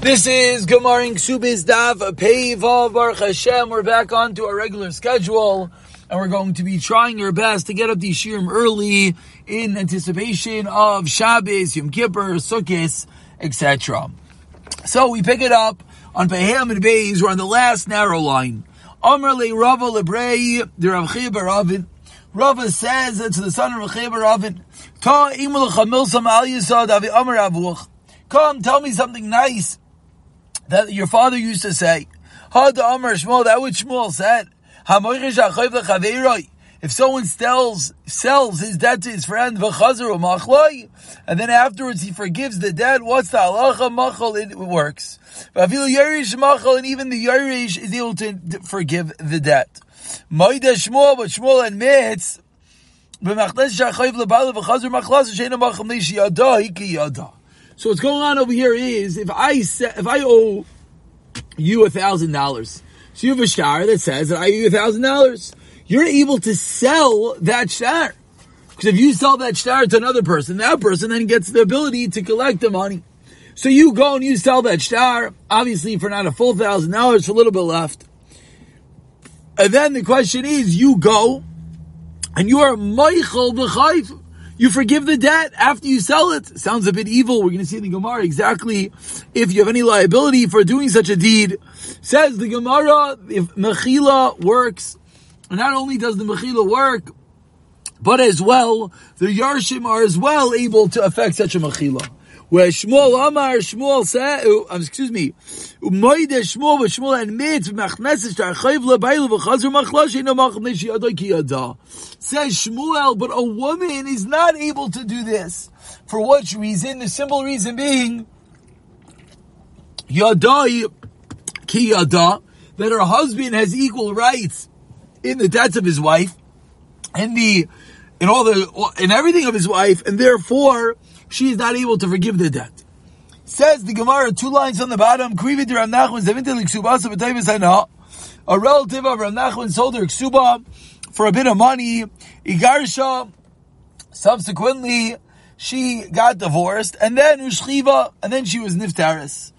This is Gemaring Subis Dav Peivav Baruch Hashem. We're back on to our regular schedule, and we're going to be trying our best to get up the Shirim early in anticipation of Shabbos, Yom Kippur, Sukkot, etc. So we pick it up on Peham and Beis. We're on the last narrow line. Amr le Rava lebrei the Rav Ravin. Rava says to the son of Rav Ravin, Ta imul chamilsam al yisad avi Amr avuch. Come, tell me something nice that your father used to say. Ha da Amr Shmuel, that what Shmuel said. If someone sells sells his debt to his friend, and then afterwards he forgives the debt, what's the halacha machal? It works. And even the Yerish is able to forgive the debt. Moida Shmuel, but Shmuel admits, so what's going on over here is if I if I owe you a thousand dollars, so you have a star that says that I owe you a thousand dollars, you're able to sell that star. Because if you sell that star to another person, that person then gets the ability to collect the money. So you go and you sell that star, obviously for not a full thousand dollars, for a little bit left. And then the question is, you go and you are Michael the B'chayf. You forgive the debt after you sell it. Sounds a bit evil. We're going to see in the Gemara exactly if you have any liability for doing such a deed. Says the Gemara, if Mechila works, not only does the Mechila work, but as well, the Yarshim are as well able to affect such a Mechila where Shmuel Amar Shmuel said, uh, excuse me, Umoide Shmuel, but Shmuel admits Machneses Tarchayv LeBailu v'Chazur Machlash Ino Machem Neshi Yadai Ki Yada. Says Shmuel, but a woman is not able to do this. For which reason? The simple reason being Yadai Ki Yada, that her husband has equal rights in the debts of his wife, in the in all the in everything of his wife, and therefore she is not able to forgive the debt. Says the Gemara, two lines on the bottom, a relative of Rav Nachman sold her ksuba for a bit of money. Igarsha, subsequently, she got divorced, and then Ushchiva, and then she was Niftaris.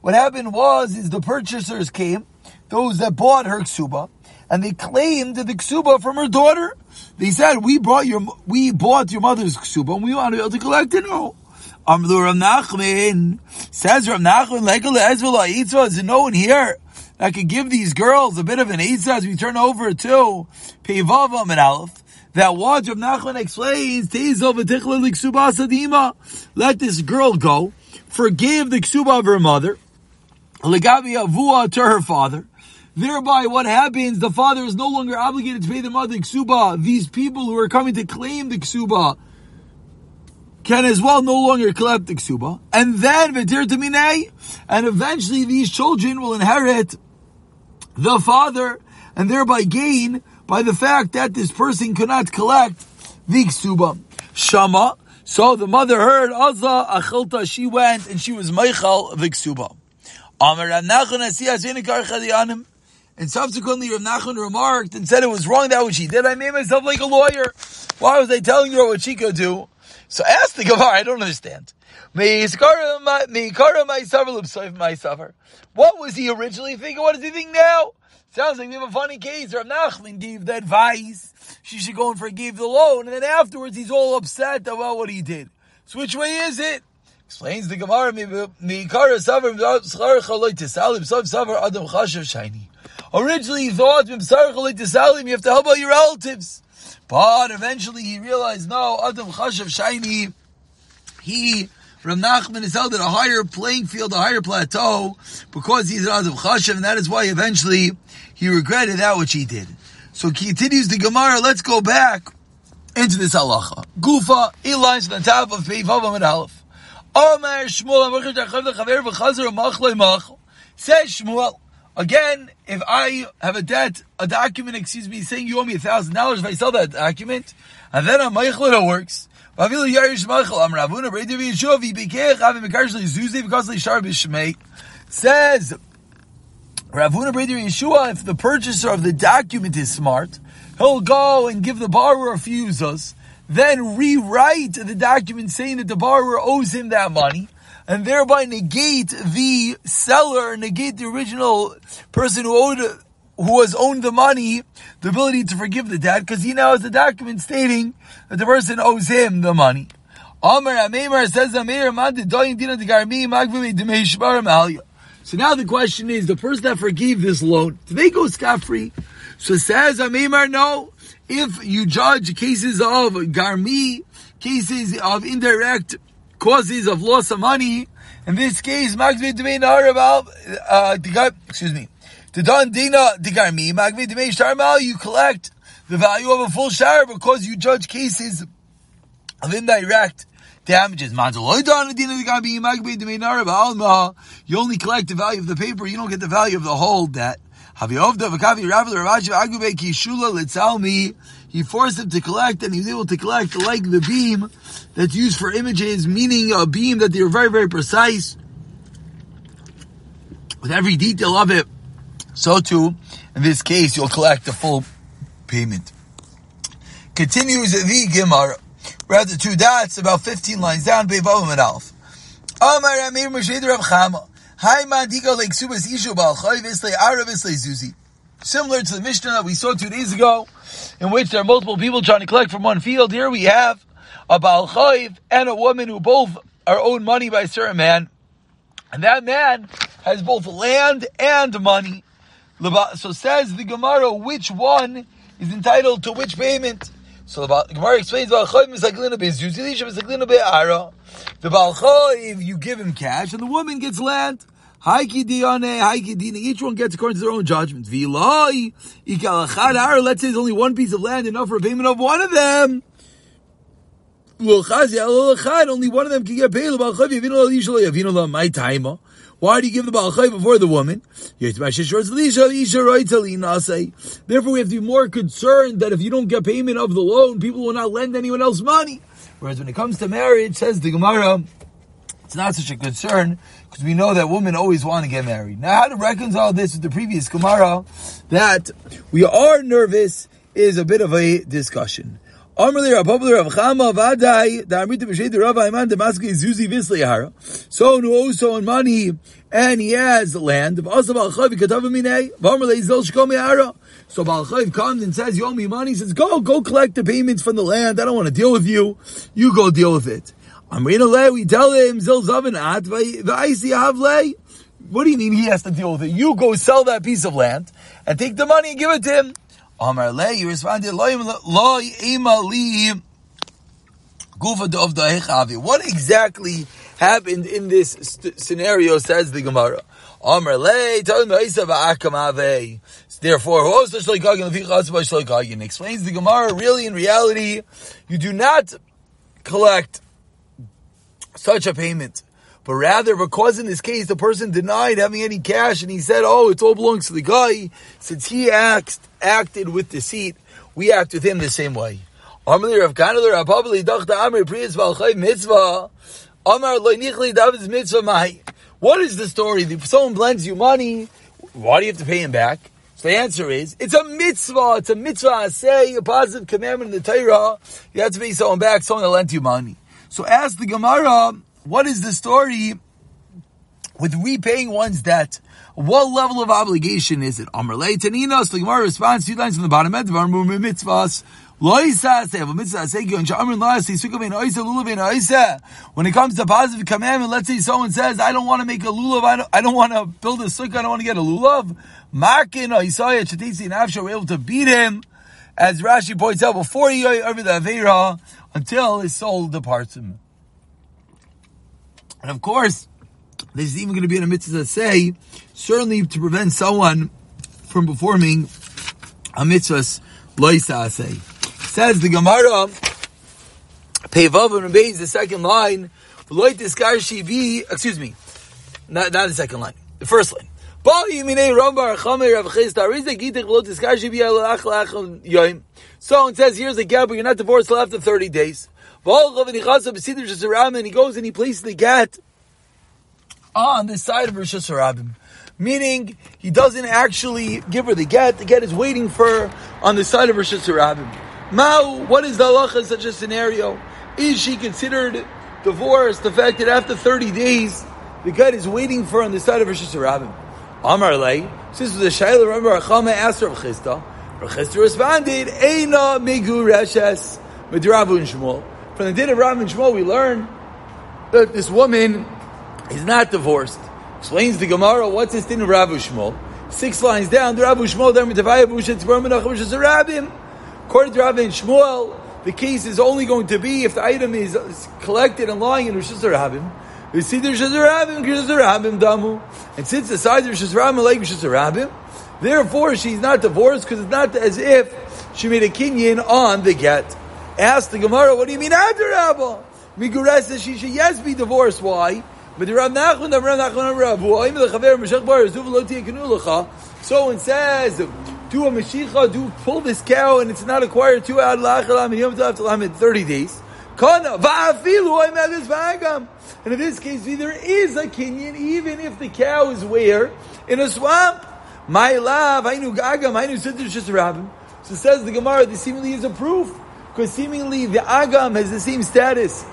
What happened was, is the purchasers came, those that bought her ksuba, and they claimed the ksuba from her daughter. They said, we brought your, we bought your mother's ksuba and we want to be able to collect it. No. Amlu Nachman says Rav Nachman, like is there no one here that could give these girls a bit of an eitzah as we turn over to Pevavam and Aleph. That what Rav Nachman explains, let this girl go, forgive the ksuba of her mother, legabi avua to her father, Thereby, what happens? The father is no longer obligated to pay the mother ksuba. These people who are coming to claim the ksuba can as well no longer collect the ksuba. And then, and eventually these children will inherit the father and thereby gain by the fact that this person could not collect the ksuba. Shama. So the mother heard, Azza achilta, she went and she was Michael the ksuba. And subsequently, Rav Nachman remarked and said it was wrong that what she did. I made myself like a lawyer. Why was I telling her what she could do? So ask the Gemara. I don't understand. What was he originally thinking? What does he think now? Sounds like we have a funny case. Rav Nachman gave the advice. She should go and forgive the loan. And then afterwards, he's all upset about what he did. So which way is it? Explains the Gemara, Originally he thought, you have to help out your relatives. But eventually he realized, no, Adam Chashav Shaini, he, from Nachman is held at a higher playing field, a higher plateau, because he's an Adam Chashav, and that is why eventually he regretted that which he did. So he continues the Gemara, let's go back into this halacha. Gufa, eight lines on the top of Pei Vavam and Aleph. Omer Shmuel, Says Shmuel, Again, if I have a debt, a document, excuse me, saying you owe me a thousand dollars, if I sell that document, and then I'm Meichel, it works. Says Ravuna Brady Yeshua, if the purchaser of the document is smart, he'll go and give the borrower a few then rewrite the document saying that the borrower owes him that money, and thereby negate the seller, negate the original person who owed, who has owned the money, the ability to forgive the debt, because he now has a document stating that the person owes him the money. So now the question is, the person that forgave this loan, do they go scot-free? So says Amemar, no. If you judge cases of garmi, cases of indirect causes of loss of money. In this case, Magvi Dmein about uh excuse me. The Don Dina Digarmi, Magvi Dmein Sharmal, you collect the value of a full share because you judge cases of indirect damages. You only collect the value of the paper, you don't get the value of the whole debt. He forced him to collect, and he was able to collect like the beam that's used for images, meaning a beam that they're very, very precise with every detail of it. So too, in this case, you'll collect the full payment. Continues the Gemara. We're at the two dots, about 15 lines down, Bevav and Alf. Moshe Rav Chama. Similar to the Mishnah that we saw two days ago, in which there are multiple people trying to collect from one field, here we have a Baal and a woman who both are owed money by a certain man. And that man has both land and money. So says the Gemara, which one is entitled to which payment? So the Gemara explains. The Baal Chayv, you give him cash, and the woman gets land. Each one gets according to their own judgment. Let's say there's only one piece of land enough for payment of one of them. Only one of them can get paid. Why do you give the Baal before the woman? Therefore, we have to be more concerned that if you don't get payment of the loan, people will not lend anyone else money. Whereas when it comes to marriage, says the Gemara, it's not such a concern because we know that women always want to get married. Now, how to reconcile this with the previous Gemara that we are nervous is a bit of a discussion. So who also on money and he has land. So Baal Chayv comes and says, "You owe me money." He says, "Go, go collect the payments from the land. I don't want to deal with you. You go deal with it." What do you mean he has to deal with it? You go sell that piece of land and take the money and give it to him. Amar le, you responded, What exactly happened in this st- scenario, says the Gemara. Amar le, Therefore, explains the Gemara, really in reality, you do not collect such a payment. But rather, because in this case the person denied having any cash and he said, oh, it all belongs to the guy, since he act, acted with deceit, we act with him the same way. What is the story? If someone lends you money, why do you have to pay him back? So the answer is, it's a mitzvah, it's a mitzvah, I say, a positive commandment in the Torah, you have to pay someone back, someone that lent you money. So ask the Gemara, what is the story with repaying one's debt? What level of obligation is it? Amr Tanina, the Gemara responds two lines from the bottom of our mitzvahs. When it comes to positive commandment, let's say someone says, I don't want to make a lulav, I don't, I don't want to build a sukkah, I don't want to get a lulav. Makin oh, Afsha were able to beat him, as Rashi points out, before he over the Avera, until his soul departs him. And of course, there's even going to be in a mitzvah that say, certainly to prevent someone from performing a mitzvah loisa say. Says the Gemara, Pevav and the second line, excuse me, not, not the second line, the first line. So it says here's a gap, but you're not divorced till after 30 days. And he goes and he places the get on the side of Rosh Hashanah. Meaning, he doesn't actually give her the get. The get is waiting for her on the side of Rosh Hashanah. Mao, what is the halacha in such a scenario? Is she considered divorced? the fact that after 30 days, the guy is waiting for her on the side of Rosh Hashanah. Amar Lei, since the Shaila, remember, Achama asked Rav Chisda, Rav Chisda responded, Eina Migu Reshes, Midrabu and Shmuel. From the din of Rav and Shmuel, we learn that this woman is not divorced. Explains the Gemara, what's this din of Rav Shmuel? Six lines down, the Rav Shmuel, Tzibur Menach, According to Rav and Shmuel, the case is only going to be if the item is collected and lying in Rosh Hashanah. We see the Rosh Hashanah damu. And since the size of Rosh Hashanah like Rosh Hashanah, therefore she's not divorced because it's not as if she made a kinyan on the get. Ask the Gemara, what do you mean after Rabba? Miguras says she should yes be divorced. Why? So it says, do a Mashiach, do pull this cow, and it's not acquired two out of in 30 days. And in this case, there is a kinyan, even if the cow is where? In a swamp. My love, I knew Agam, I knew Siddur just Rabbim. So says the Gemara, this seemingly is a proof. Because seemingly the Agam has the same status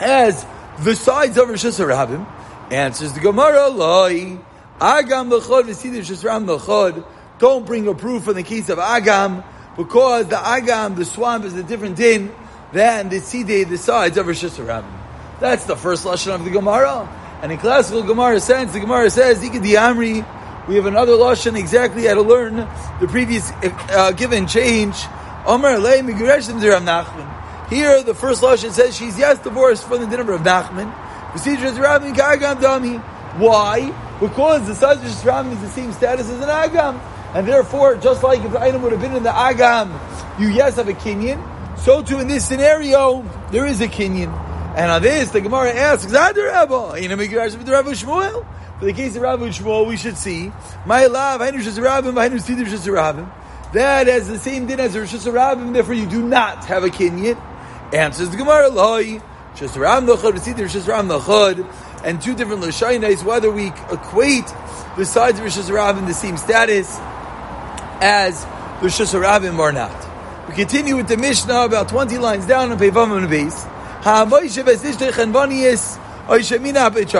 as the sides of Rosh. Answers the Gemara, Loi. Agam l'chod v'siddur shesram l'chod. Don't bring a proof in the case of Agam, because the Agam, the swamp, is a different din than the Sideh, the sides of Rosh. That's the first lashon of the Gemara. And in classical Gemara sense, the Gemara says, Ika Amri, we have another lashon exactly how to learn the previous uh, given change. Here, the first lashon says she's yes divorced from the dinner of Nachman. Why? Because the size of Shram is the same status as an Agam. And therefore, just like if the item would have been in the Agam, you yes have a Kinyan. So too in this scenario, there is a Kinyan. And on this, the Gemara asks, Zadir Rabba, For the case of Rabbi Shmuel, we should see, my love, know Shazarabim, know Sidir Shazarabim. That has the same din as Rosh Hashanah, therefore you do not have a kinyan. Answers the Gemara, Loi, Shazarabim Lachod, Sidir Shazarabim Lachod, and two different Lashainais, whether we equate the sides of Rosh Hashanah in the same status as the Hashanah or not. We continue with the Mishnah about 20 lines down on Pevav and base.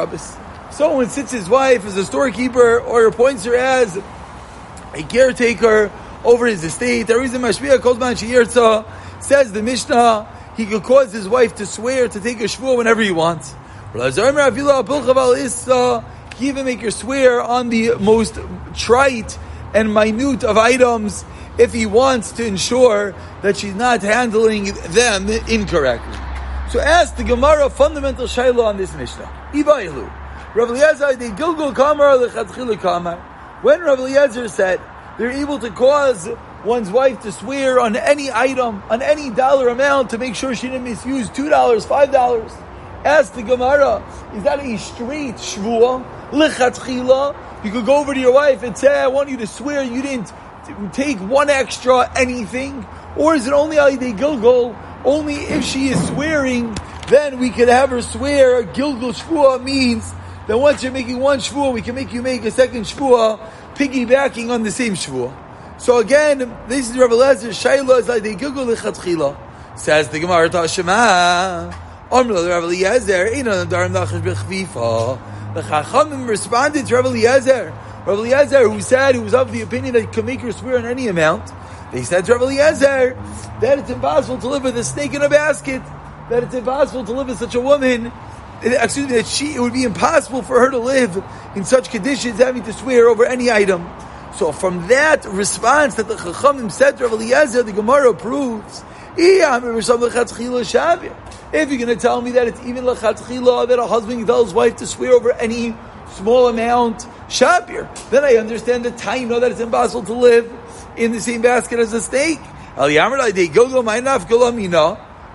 So when sits his wife as a storekeeper or appoints her as a caretaker over his estate, the reason Mashpia Kozman Shiyirtza says the Mishnah, he could cause his wife to swear to take a shvuah whenever he wants. He even make her swear on the most trite and minute of items if he wants to ensure that she's not handling them incorrectly. So ask the Gemara fundamental shayla on this Mishnah. Ibailu. Rav Eliezer, they Gilgul Kamar lechatchilu Kamar. When Rav Eliezer said they're able to cause one's wife to swear on any item, on any dollar amount to make sure she didn't misuse two dollars, five dollars. Ask the Gemara, is that a straight shvuah? Lechatchila? You could go over to your wife and say, I want you to swear you didn't take one extra anything? Or is it only Ali Gilgul only if she is swearing, then we could have her swear. Gilgul Shvua means that once you're making one Shvua, we can make you make a second Shvua, piggybacking on the same Shvua. So again, this is Rabbi Lezer, Shaila is like the Gilgul Lechatchila. Says the Gemara Tashema, Omra Rabbi Eliezer, Eina Darim Nachash Bechvifa. The Chachamim responded to Rabbi Eliezer. Rabbi Eliezer, who said, he was of the opinion that you can make her swear on any amount, they said to Rabbi Eliezer that it's impossible to live with a snake in a basket, that it's impossible to live with such a woman, excuse me, that she, it would be impossible for her to live in such conditions having to swear over any item. So from that response that the Chachamim said to Rabbi Eliezer, the Gemara proves, if you're going to tell me that it's even lachatchila that a husband can tell his wife to swear over any small amount shabir, then I understand the time know that it's impossible to live in the same basket as a steak.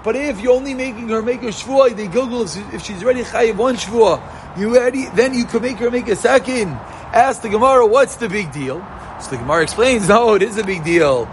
But if you're only making her make a shvuah, they google if she's already chayiv one shvuah, you ready? Then you can make her make a second. Ask the Gemara, what's the big deal? So the Gemara explains, no, it is a big deal.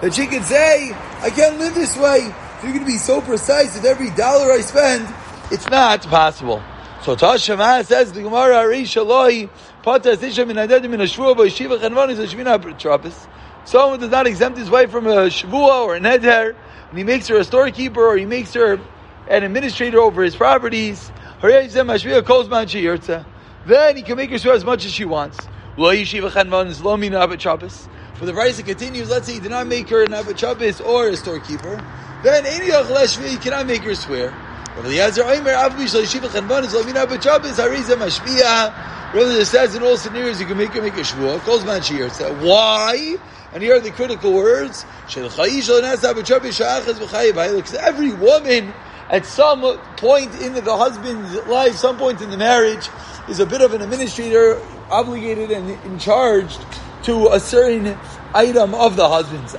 That she can say, I can't live this way. If you're going to be so precise with every dollar I spend, it's not possible. So Tashema says the Gemara Arisha Loi Patas Isha Min Aded Min Ashvua Bo Yeshiva Chanvan is a Shmina Trappis. Someone does not exempt his wife from a shavua or a neder, and he makes her a storekeeper or he makes her an administrator over his properties. Then he can make her swear as much as she wants. For the Raisa continues, let's say he did not make her an Abba or a storekeeper, then any he cannot make her swear. Rabbi says in all scenarios you can make her make a shvua. Calls man Why? And here are the critical words. Because every woman at some point in the husband's life, some point in the marriage, is a bit of an administrator, obligated and in charge to a certain item of the husband's.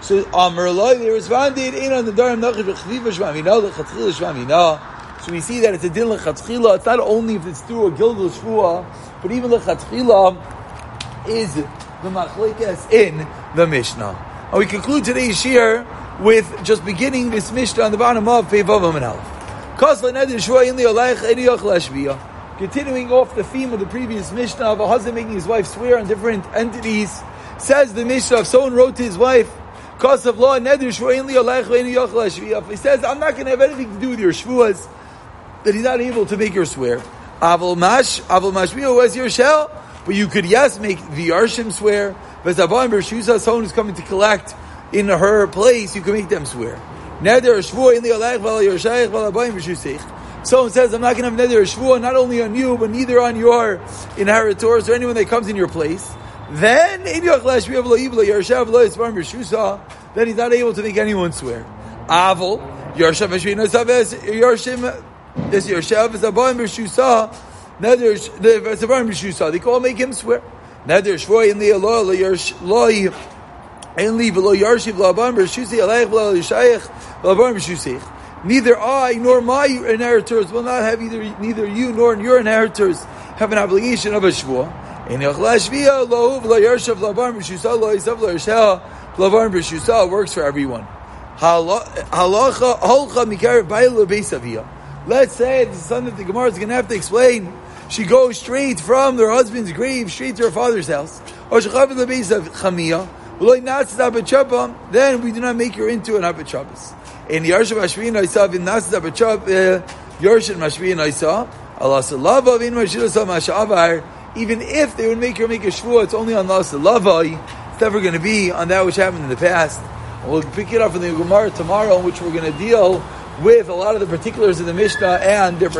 So Amrloi, they responded, in on the Darim Nachash B'chviva Shvamina, L'chatchila Shvamina. So we see that it's a din L'chatchila, it's not only if it's through a Gilgul Shvua, but even L'chatchila is the Machlekes in the Mishnah. And we conclude today's shir with just beginning this Mishnah on the bottom of Peivav and Aleph. Continuing off the theme of the previous Mishnah of a husband making his wife swear on different entities, says the Mishnah, if someone wrote to his wife, because of law, Nedir he says, I'm not going to have anything to do with your Shvuas, that he's not able to make your swear. Avol Mash, Avol Mashvia was your shell, but you could, yes, make the Arshim swear. Vezabon Bershusa, someone who's coming to collect in her place, you can make them swear. Neder Shvua in the Alech, Val Yershayich, Val Abayim Bershusich. Someone says, I'm not going to have Neder Shvua, not only on you, but neither on your inheritors or anyone that comes in your place. Then then he's not able to make anyone swear. Avol Yarshav Yarshim this Yarshav is a Abayim B'Shusa. Nether. They all make him swear. Nether Shvoy in the Allah Loy and leave below Yarshiv Labayim B'Shusi Aleich V'Lo Yishayich Labayim B'Shusich. Neither I nor my inheritors will not have either neither you nor your inheritors have an obligation of a shvua. In Yachlashvia, Lohuv, Lo Yershav, Lavar, Mishusa, Lo Yisav, Lo Yershah, Lavar, Mishusa, works for everyone. Halacha, Holcha, Mikar, Bailu, Beisavia. Let's say it's something that the Gemara is going to have to explain. She goes straight from their husband's grave, straight to her father's house. Then we do not make her into an Abachabas. In Yarshav, Ashvin, Isav, in Natz, Abachap, eh, Yarshav, Mashvin, Isav, Allah, Salava, Vin, Mashilasa, Mashavar, even if they would make your make a shvua, it's only on Las Lavai. It's never going to be on that which happened in the past. We'll pick it up in the Gemara tomorrow, in which we're going to deal with a lot of the particulars of the Mishnah and their